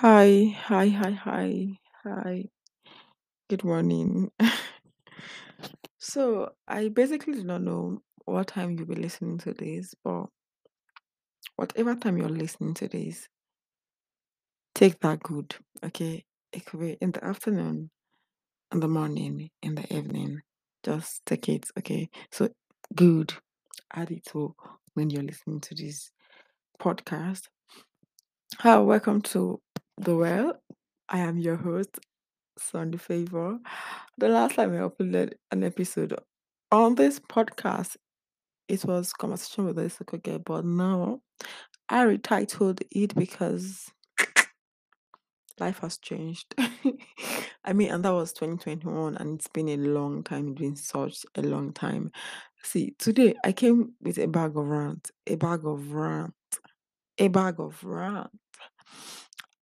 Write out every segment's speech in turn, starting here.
Hi, hi, hi, hi, hi. Good morning. so I basically do not know what time you'll be listening to this, but whatever time you're listening to this, take that good. Okay. It could be in the afternoon, in the morning, in the evening. Just take it. Okay. So good. Add it to when you're listening to this podcast. Hi, welcome to the well. I am your host, Sunday Favor. The last time I uploaded an episode on this podcast, it was conversation with Isoko girl, but now I retitled it because life has changed. I mean, and that was 2021, and it's been a long time. It's been such a long time. See, today I came with a bag of rant, a bag of rant, a bag of rant.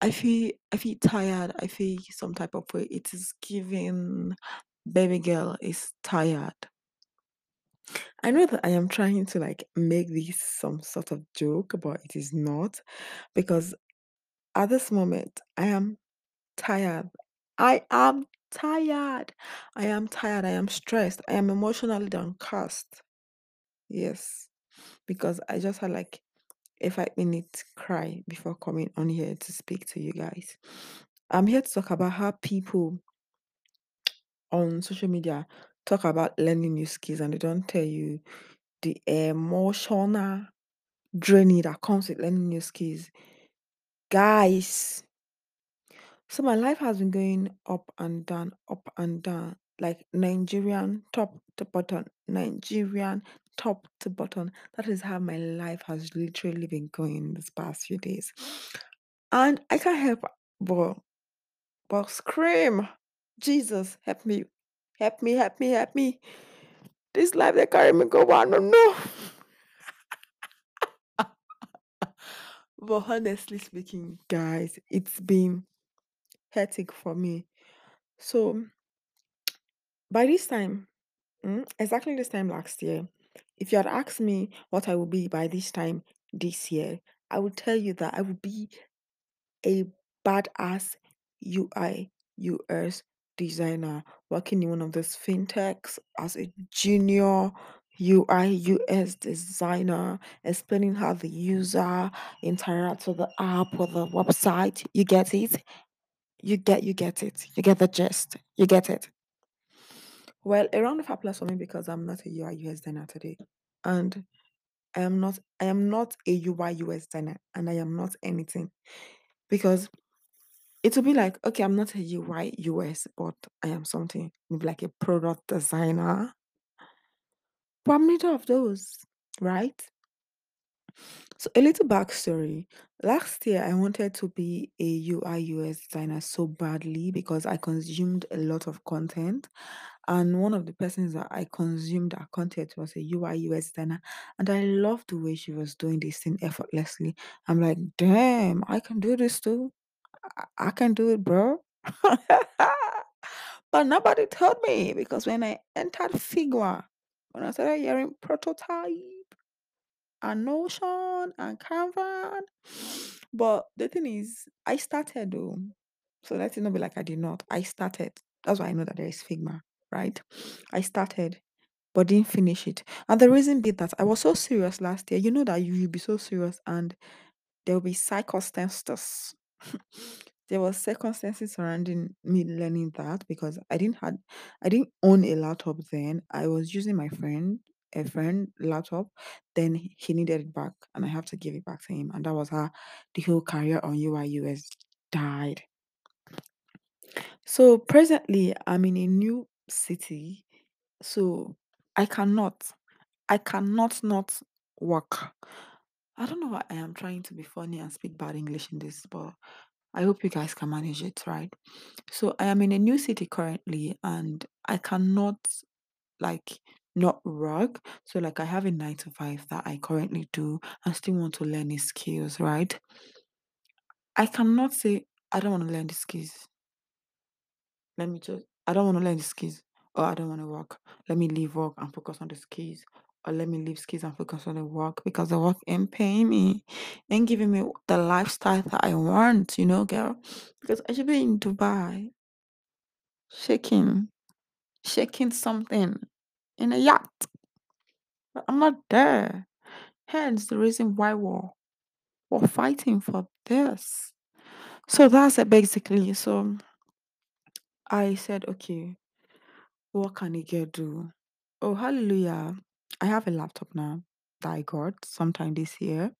I feel I feel tired. I feel some type of way. It is giving baby girl is tired. I know that I am trying to like make this some sort of joke, but it is not because at this moment I am tired. I am tired. I am tired. I am stressed. I am emotionally downcast. Yes, because I just had like five minute cry before coming on here to speak to you guys. I'm here to talk about how people on social media talk about learning new skills and they don't tell you the emotional draining that comes with learning new skills. Guys, so my life has been going up and down, up and down, like Nigerian top to bottom, Nigerian top to bottom. That is how my life has literally been going this past few days. And I can't help but, but scream, Jesus, help me, help me, help me, help me. This life they carry me go on, no, no. But honestly speaking, guys, it's been hectic for me. So by this time, mm, exactly this time last year, if you had asked me what I would be by this time this year, I would tell you that I would be a badass UI UX designer working in one of those fintechs as a junior UI UX designer, explaining how the user interacts with the app or the website. You get it? You get you get it. You get the gist. You get it. Well, a round of applause for me because I'm not a UI UX designer today. And I am not I am not a UI UX designer and I am not anything. Because it will be like, okay, I'm not a UI UX, but I am something like a product designer. But I'm neither of those, right? So a little backstory. Last year I wanted to be a UI UX designer so badly because I consumed a lot of content. And one of the persons that I consumed her content was a UI UX designer. And I loved the way she was doing this thing effortlessly. I'm like, damn, I can do this too. I, I can do it, bro. but nobody told me because when I entered Figma, when I started hearing prototype and Notion and Canva, but the thing is, I started though. So let it not be like I did not. I started. That's why I know that there is Figma, right? I started, but didn't finish it. And the reason be that I was so serious last year. You know that you will be so serious and there will be circumstances. there was circumstances surrounding me learning that because I didn't had I didn't own a laptop then. I was using my friend a friend laptop. Then he needed it back, and I have to give it back to him. And that was how the whole career on UI UX died. So presently, I'm in a new city, so I cannot, I cannot not work. I don't know why I am trying to be funny and speak bad English in this, but I hope you guys can manage it, right? So I am in a new city currently, and I cannot like not work. So like I have a nine to five that I currently do and still want to learn these skills, right? I cannot say I don't want to learn these skills. Let me just I don't want to learn the skills or I don't want to work. Let me leave work and focus on the skills. or let me leave skills and focus on the work because the work ain't paying me, ain't giving me the lifestyle that I want, you know, girl. Because I should be in Dubai, shaking, shaking something in a yacht. But I'm not there. Hence the reason why we're, we're fighting for this. So that's it basically. So I said, okay, what can a girl do? Oh, hallelujah. I have a laptop now that I got sometime this year.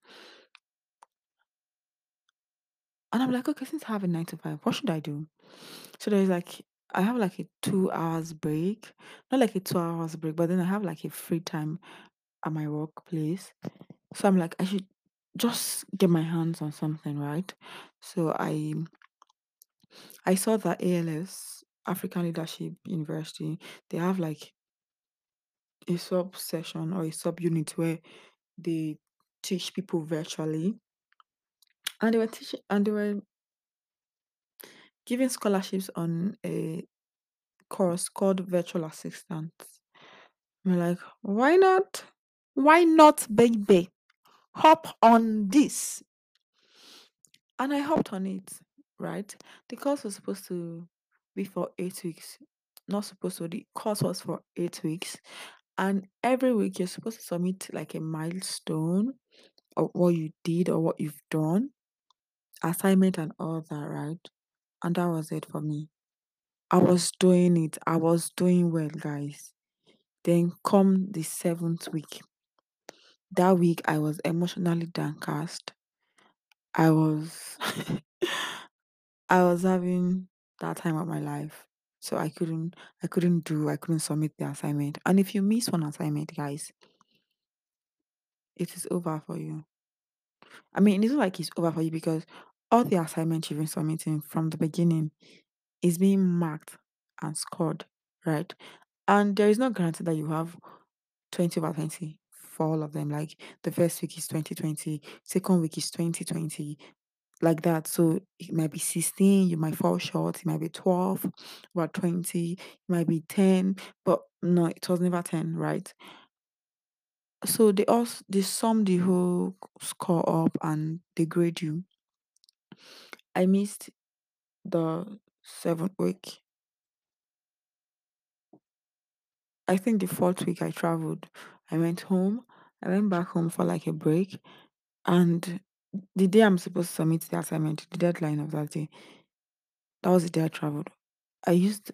And I'm mm. like, okay, since I have a nine to five, what should I do? So there's like, I have like a two hours break, not like a two hours break, but then I have like a free time at my workplace. So I'm like, I should just get my hands on something, right? So I I saw that ALX, African Leadership University, they have like a sub session or a sub unit where they teach people virtually. And they were teaching and they were giving scholarships on a course called virtual assistant. I'm like, why not? Why not, baby? Hop on this. And I hopped on it, right? The course was supposed to be for eight weeks. Not supposed to, the course was for eight weeks. And every week you're supposed to submit like a milestone of what you did or what you've done, assignment and all that, right? And that was it for me. I was doing it. I was doing well, guys. Then come the seventh week. That week I was emotionally downcast. I was I was having that time of my life. So I couldn't I couldn't do, I couldn't submit the assignment. And if you miss one assignment, guys, it is over for you. I mean, it's not like it's over for you because all the assignments you've been submitting from the beginning is being marked and scored, right? And there is no guarantee that you have 20 over 20 for all of them. Like the first week is 2020, second week is 2020, like that. So it might be 16, you might fall short, it might be 12, about 20, it might be 10, but no, it was never 10, right? So they also they sum the whole score up and they grade you. I missed the seventh week. I think the fourth week I traveled. I went home. I went back home for like a break. And the day I'm supposed to submit the assignment, the deadline of that day, that was the day I traveled. I used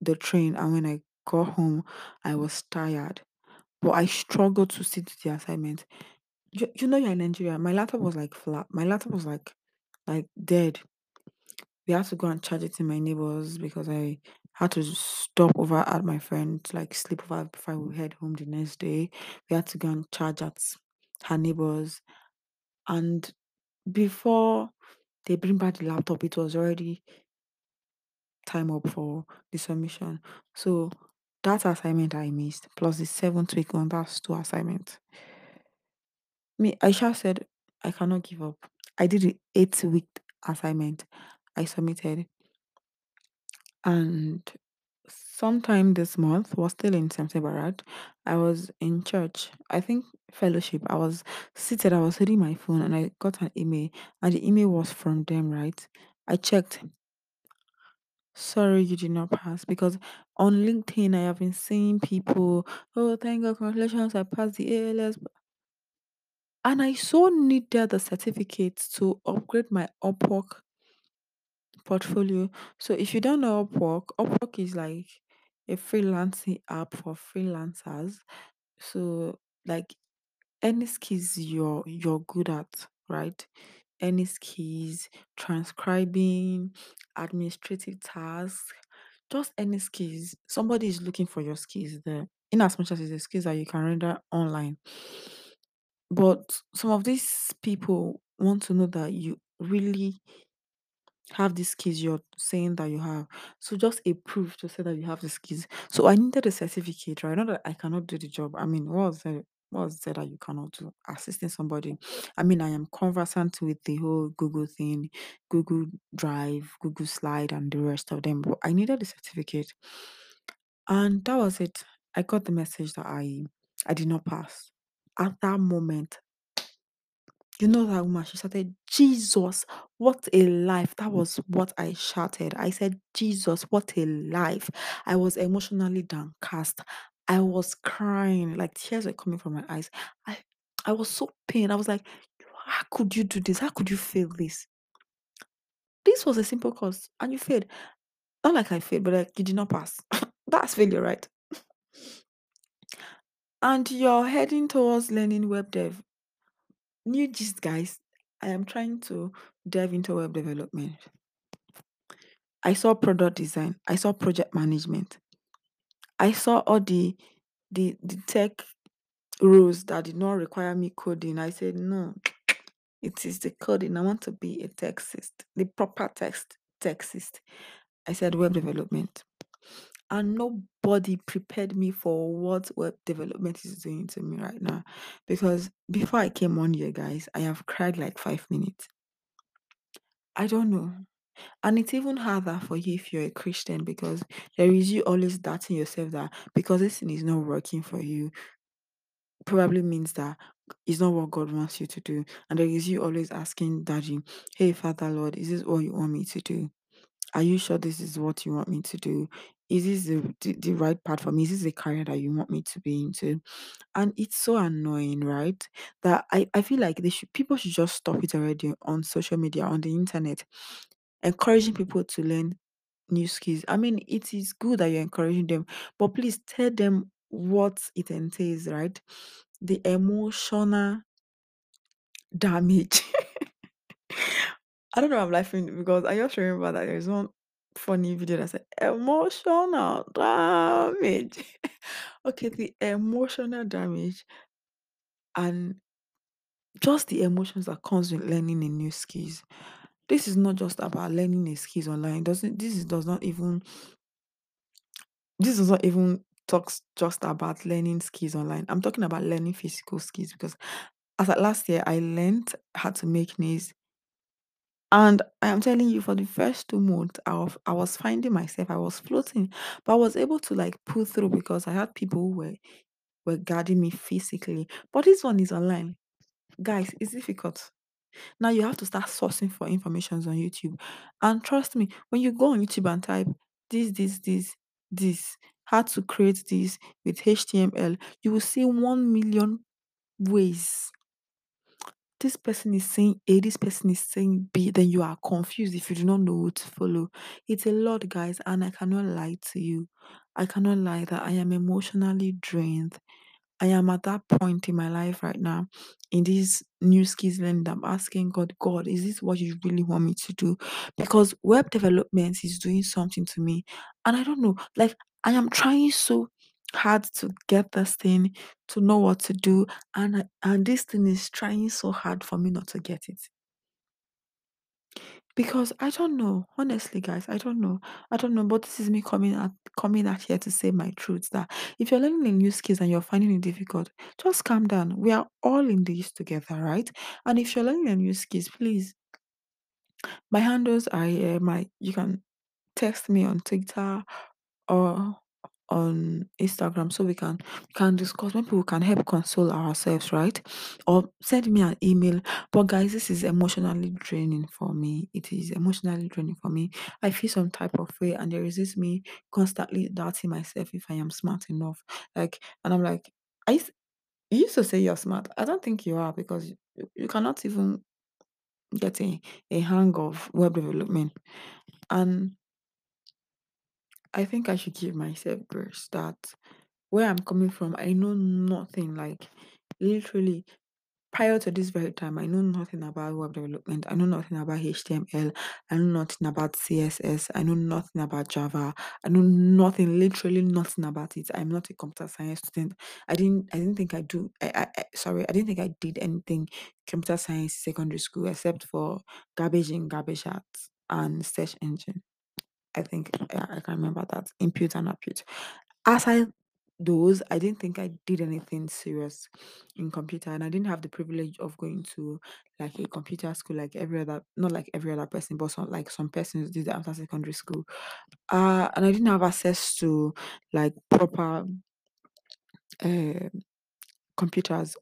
the train and when I got home, I was tired. But I struggled to sit to the assignment. You, you know you're in Nigeria. My laptop was like flat. My laptop was like like dead. We had to go and charge it in my neighbors because I had to stop over at my friend to like sleep over before we head home the next day. We had to go and charge at her neighbors. And before they bring back the laptop, it was already time up for the submission. So that assignment I missed, plus the seventh week one, that's two assignments. Me, Aisha said, I cannot give up. I did the eight week assignment. I submitted. And sometime this month, was still in right? I was in church, I think fellowship. I was seated, I was reading my phone and I got an email, and the email was from them, right? I checked. Sorry, you did not pass because on LinkedIn I have been seeing people, oh, thank God, congratulations, I passed the ALX. And I so needed the certificate to upgrade my Upwork portfolio. So if you don't know Upwork, Upwork is like a freelancing app for freelancers. So like any skills you're you're good at, right? Any skills, transcribing, administrative tasks, just any skills. Somebody is looking for your skills there. In as much as it's the skills that you can render online. But some of these people want to know that you really have these skills you're saying that you have. So just a proof to say that you have the skills. So I needed a certificate, right? Not that I cannot do the job. I mean, what was it? What was it that you cannot do? Assisting somebody. I mean, I am conversant with the whole Google thing, Google Drive, Google Slide, and the rest of them. But I needed a certificate. And that was it. I got the message that I I did not pass. At that moment, you know that woman, she started, Jesus, what a life. That was what I shouted. I said, Jesus, what a life. I was emotionally downcast. I was crying, like tears were coming from my eyes. I I was so pained. I was like, how could you do this? How could you fail this? This was a simple course and you failed. Not like I failed, but like you did not pass. That's failure, right? And you're heading towards learning web dev. New gist, guys. I am trying to dive into web development. I saw product design. I saw project management. I saw all the the the tech rules that did not require me coding. I said no, it is the coding. I want to be a textist, the proper text textist. I said web development. And nobody prepared me for what web development is doing to me right now. Because before I came on here, guys, I have cried like five minutes. I don't know. And it's even harder for you if you're a Christian because there is you always doubting yourself that because this thing is not working for you, probably means that it's not what God wants you to do. And there is you always asking Daddy, Hey, Father Lord, is this what you want me to do? Are you sure this is what you want me to do? Is this the, the, the right path for me? Is this the career that you want me to be into? And it's so annoying, right? That I, I feel like they should people should just stop it already on social media, on the internet, encouraging people to learn new skills. I mean, it is good that you're encouraging them, but please tell them what it entails, right? The emotional damage. I don't know I'm laughing because I just remember that there's one funny video that said emotional damage. okay, the emotional damage and just the emotions that comes with learning a new skills. This is not just about learning a skills online. Doesn't this is, does not even this does not even talks just about learning skills online. I'm talking about learning physical skills because as at last year I learned how to make nails And I am telling you, for the first two months, I was, I was finding myself, I was floating, but I was able to like pull through because I had people who were were guarding me physically. But this one is online. Guys, it's difficult. Now you have to start sourcing for informations on YouTube. And trust me, when you go on YouTube and type this, this, this, this, how to create this with HTML, you will see one million ways this person is saying A, this person is saying B, then you are confused if you do not know who to follow. It's a lot, guys, and I cannot lie to you. I cannot lie that I am emotionally drained. I am at that point in my life right now in this new skills learning. I'm asking God, God, is this what you really want me to do? Because web development is doing something to me. And I don't know, like I am trying so hard to get this thing, to know what to do. And and this thing is trying so hard for me not to get it. Because I don't know, honestly, guys, I don't know. I don't know, but this is me coming at coming out here to say my truth that if you're learning a new skills and you're finding it difficult, just calm down. We are all in this together, right? And if you're learning a new skills, please, my handles are here. My you can text me on TikTok or on Instagram so we can can discuss. Maybe we can help console ourselves, right? Or send me an email. But guys, this is emotionally draining for me. It is emotionally draining for me. I feel some type of way, and there is this me constantly doubting myself if I am smart enough. Like, and I'm like, I used, you used to say you're smart. I don't think you are because you, you cannot even get a, a hang of web development. And I think I should give myself grace that where I'm coming from, I know nothing. Like literally, prior to this very time, I know nothing about web development. I know nothing about HTML. I know nothing about CSS. I know nothing about Java. I know nothing, literally nothing about it. I'm not a computer science student. I didn't. I didn't think I do. I, I, I sorry. I didn't think I did anything computer science secondary school except for garbage in, garbage out, and search engine. I think yeah, I can't remember that. Impute and appute. Aside those, I didn't think I did anything serious in computer, and I didn't have the privilege of going to like a computer school like every other, not like every other person, but some like some persons did after secondary school. Uh, and I didn't have access to like proper uh, computers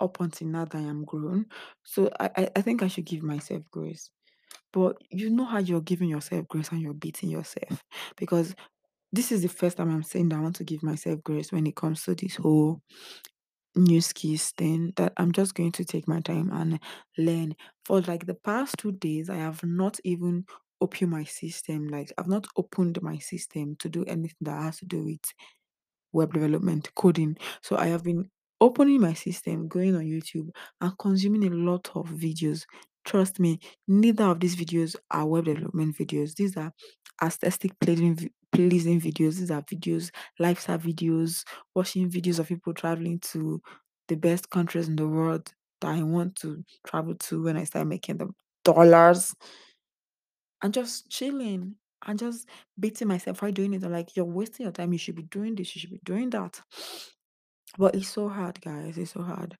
up until now that I am grown. So I, I, I think I should give myself grace. But you know how you're giving yourself grace and you're beating yourself. Because this is the first time I'm saying that I want to give myself grace when it comes to this whole new skills thing that I'm just going to take my time and learn. For like the past two days, I have not even opened my system. Like I've not opened my system to do anything that has to do with web development, coding. So I have been opening my system, going on YouTube, and consuming a lot of videos. Trust me, neither of these videos are web development videos. These are aesthetic pleasing, pleasing videos. These are videos, lifestyle videos, watching videos of people traveling to the best countries in the world that I want to travel to when I start making the dollars and just chilling and just beating myself for doing it. I'm like, you're wasting your time. You should be doing this. You should be doing that. But it's so hard, guys. It's so hard.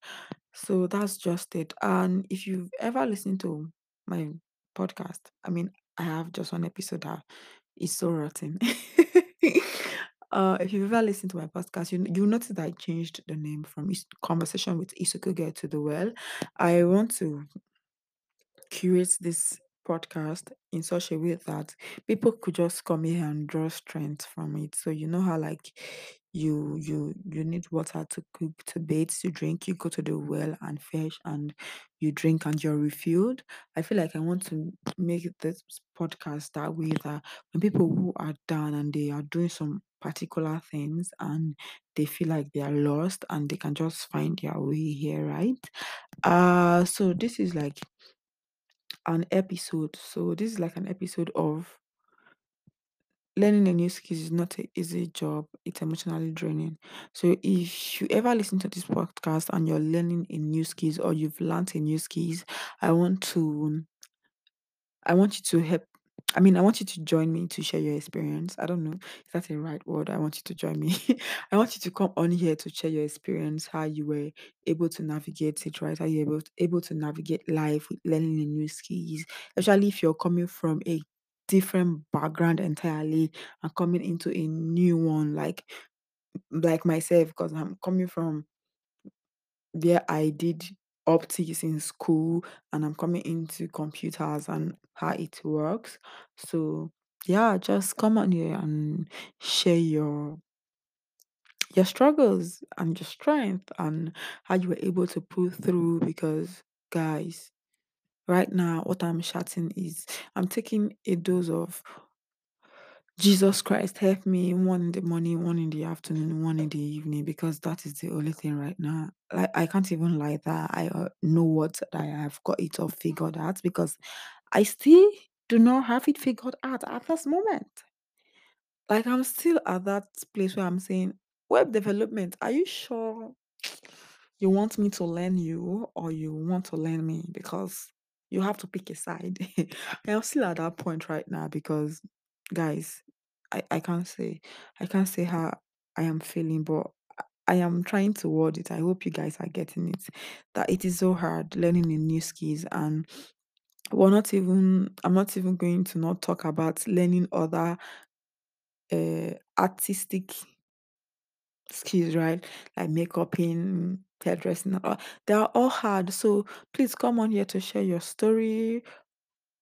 So that's just it. And if you've ever listened to my podcast, I mean, I have just one episode that is so rotten. uh, if you've ever listened to my podcast, you you notice that I changed the name from Conversation with Isoko Girl to the Well. I want to curate this podcast in such a way that people could just come here and draw strength from it. So you know how like you you you need water to cook, to bathe, to drink, you go to the well and fetch and you drink and you're refilled. I feel like I want to make this podcast that way that when people who are down and they are doing some particular things and they feel like they are lost and they can just find their way here, right? Uh so this is like an episode. So this is like an episode of learning a new skill is not an easy job. It's emotionally draining. So if you ever listen to this podcast and you're learning a new skills or you've learned a new skills, I want to I want you to help. I mean, I want you to join me to share your experience. I don't know if that's the right word. I want you to join me. I want you to come on here to share your experience, how you were able to navigate it, right? How you were able to, able to navigate life with learning a new skills, especially if you're coming from a different background entirely and coming into a new one, like like myself, because I'm coming from where I did optics in school and I'm coming into computers and how it works. So yeah, just come on here and share your your struggles and your strength and how you were able to pull through because guys, right now what I'm shouting is I'm taking a dose of Jesus Christ, help me one in the morning, one in the afternoon, one in the evening, because that is the only thing right now. Like I can't even lie that I uh, know what I have got it all figured out because I still do not have it figured out at this moment. Like I'm still at that place where I'm saying, web development, are you sure you want me to learn you or you want to learn me? Because you have to pick a side. I am still at that point right now because guys, I, I can't say I can't say how I am feeling, but I am trying to word it. I hope you guys are getting it. That it is so hard learning new skills and we're not even I'm not even going to not talk about learning other uh artistic skills, right? Like makeup in hairdressing and all. They are all hard. So please come on here to share your story.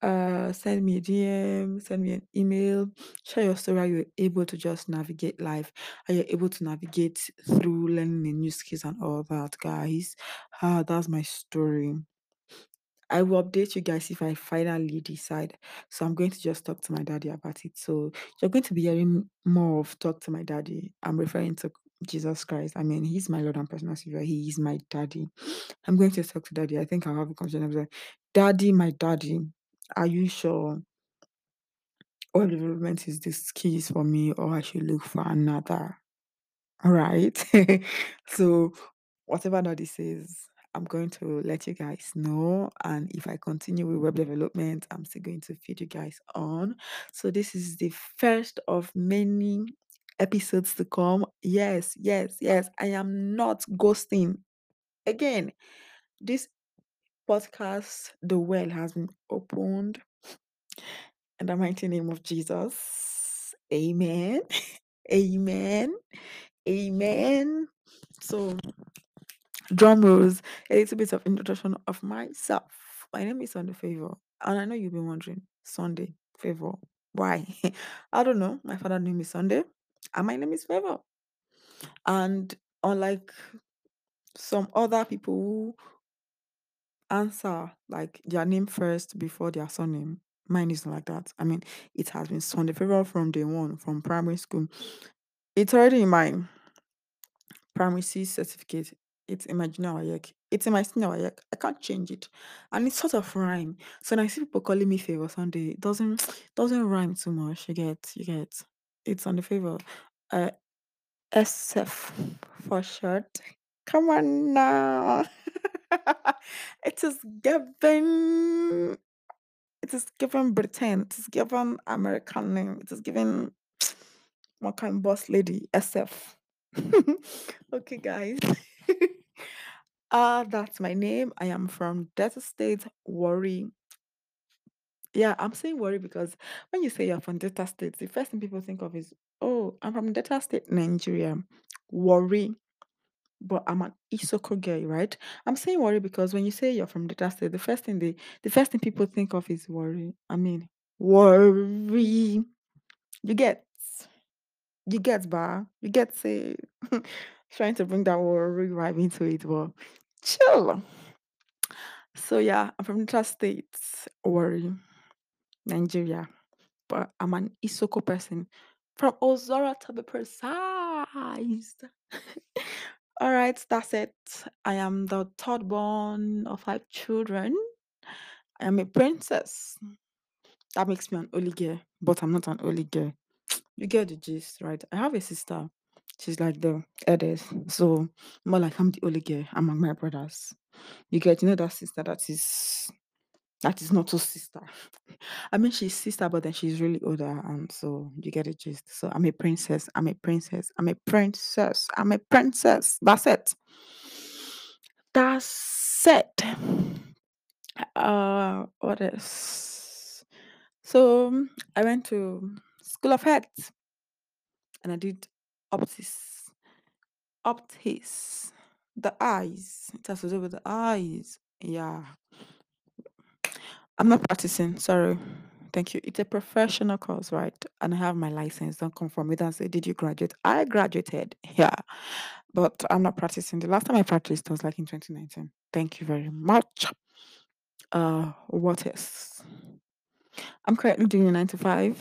Uh send me a DM, send me an email, share your story how you're able to just navigate life, how you're able to navigate through learning a new skills and all that, guys. Ah, that's my story. I will update you guys if I finally decide. So I'm going to just talk to my daddy about it. So you're going to be hearing more of talk to my daddy. I'm referring to Jesus Christ. I mean, he's my Lord and personal savior. He is my daddy. I'm going to talk to daddy. I think I'll have a conversation. Daddy, my daddy, are you sure all development is this keys for me or I should look for another? All right. so whatever daddy says, I'm going to let you guys know. And if I continue with web development, I'm still going to feed you guys on. So this is the first of many episodes to come. Yes, yes, yes. I am not ghosting. Again, this podcast, the well has been opened in the mighty name of Jesus. Amen. Amen. Amen. So drum rolls, a little bit of introduction of myself. My name is Sunday Favor, and I know you've been wondering, Sunday Favor, why? I don't know. My father named me Sunday, and my name is Favor. And unlike some other people who answer like their name first before their surname, mine is not like that. I mean, it has been Sunday Favor from day one, from primary school. It's already in my primary C certificate. It's in my junior WAEC. It's in my senior WAEC. I can't change it. And it's sort of rhyme. So when I see people calling me favor Sunday, it doesn't doesn't rhyme too much. You get you get. It's on the favor. Uh SF for short. Come on now. it is given it is given Britain. It is given American name. It is given what kind boss lady? SF. okay, guys. uh, that's my name. I am from Delta State, Warri. Yeah, I'm saying Warri because when you say you're from Delta State, the first thing people think of is, oh, I'm from Delta State, Nigeria. Warri. But I'm an Isoko girl, right? I'm saying Warri because when you say you're from Delta State, the first thing they the first thing people think of is Warri. I mean, Warri. You get you get bar. You get say trying to bring that Warri vibe into it, but chill. So yeah, I'm from Delta State, Warri, Nigeria. But I'm an Isoko person. From Ozoro to be precise. All right, that's it. I am the third born of five children. I am a princess. That makes me an only girl, but I'm not an only girl. You get the gist, right? I have a sister. She's like the eldest. So more like I'm the only girl among my brothers. You get, you know, that sister that is that is not so sister. I mean, she's sister, but then she's really older, and so you get the gist. So I'm a princess. I'm a princess. I'm a princess. I'm a princess. That's it. That's it. Uh, what else? So I went to School of Health and I did optics. Optics. The eyes. It has to do with the eyes. Yeah. I'm not practicing. Sorry. Thank you. It's a professional course, right? And I have my license. Don't come from me and say, Did you graduate? I graduated. Yeah. But I'm not practicing. The last time I practiced was like in 2019. Thank you very much. Uh what else? I'm currently doing a nine to five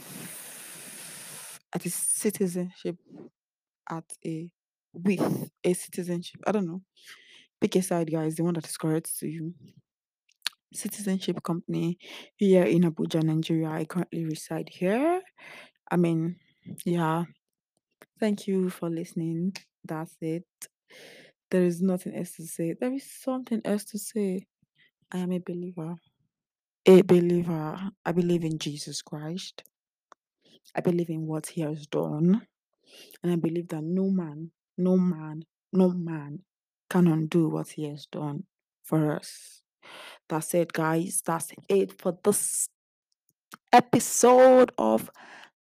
at a citizenship at a with a citizenship. I don't know. Pick a side, guys. The one that is correct to you. Citizenship company here in Abuja, Nigeria. I currently reside here. I mean, yeah. Thank you for listening. That's it. There is nothing else to say. There is something else to say. I am a believer. A believer. I believe in Jesus Christ. I believe in what he has done. And I believe that no man, no man, no man can undo what he has done for us. That's it, guys. That's it for this episode of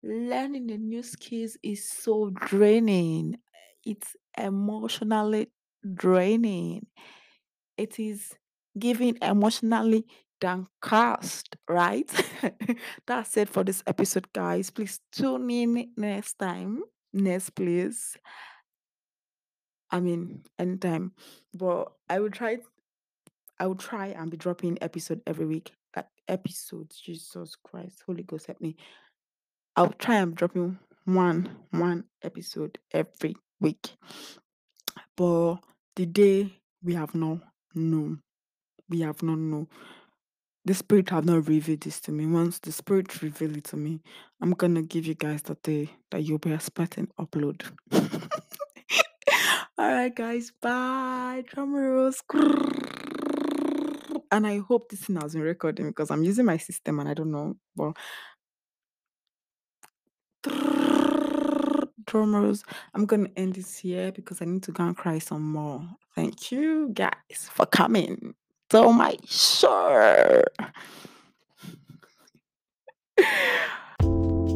Learning the New Skills is so draining. It's emotionally draining. It is giving emotionally downcast, right? That's it for this episode, guys. Please tune in next time. Next, please. I mean, anytime. But I will try I will try and be dropping episode every week. Uh, episodes, Jesus Christ, Holy Ghost help me. I'll try and dropping one one episode every week. But the day we have not known, we have not known. The spirit have not revealed this to me. Once the spirit reveal it to me, I'm gonna give you guys the day that you'll be expecting upload. All right, guys. Bye. Drum rolls. And I hope this thing has been recording because I'm using my system and I don't know. But drum rolls. I'm gonna end this here because I need to go and cry some more. Thank you guys for coming to my show.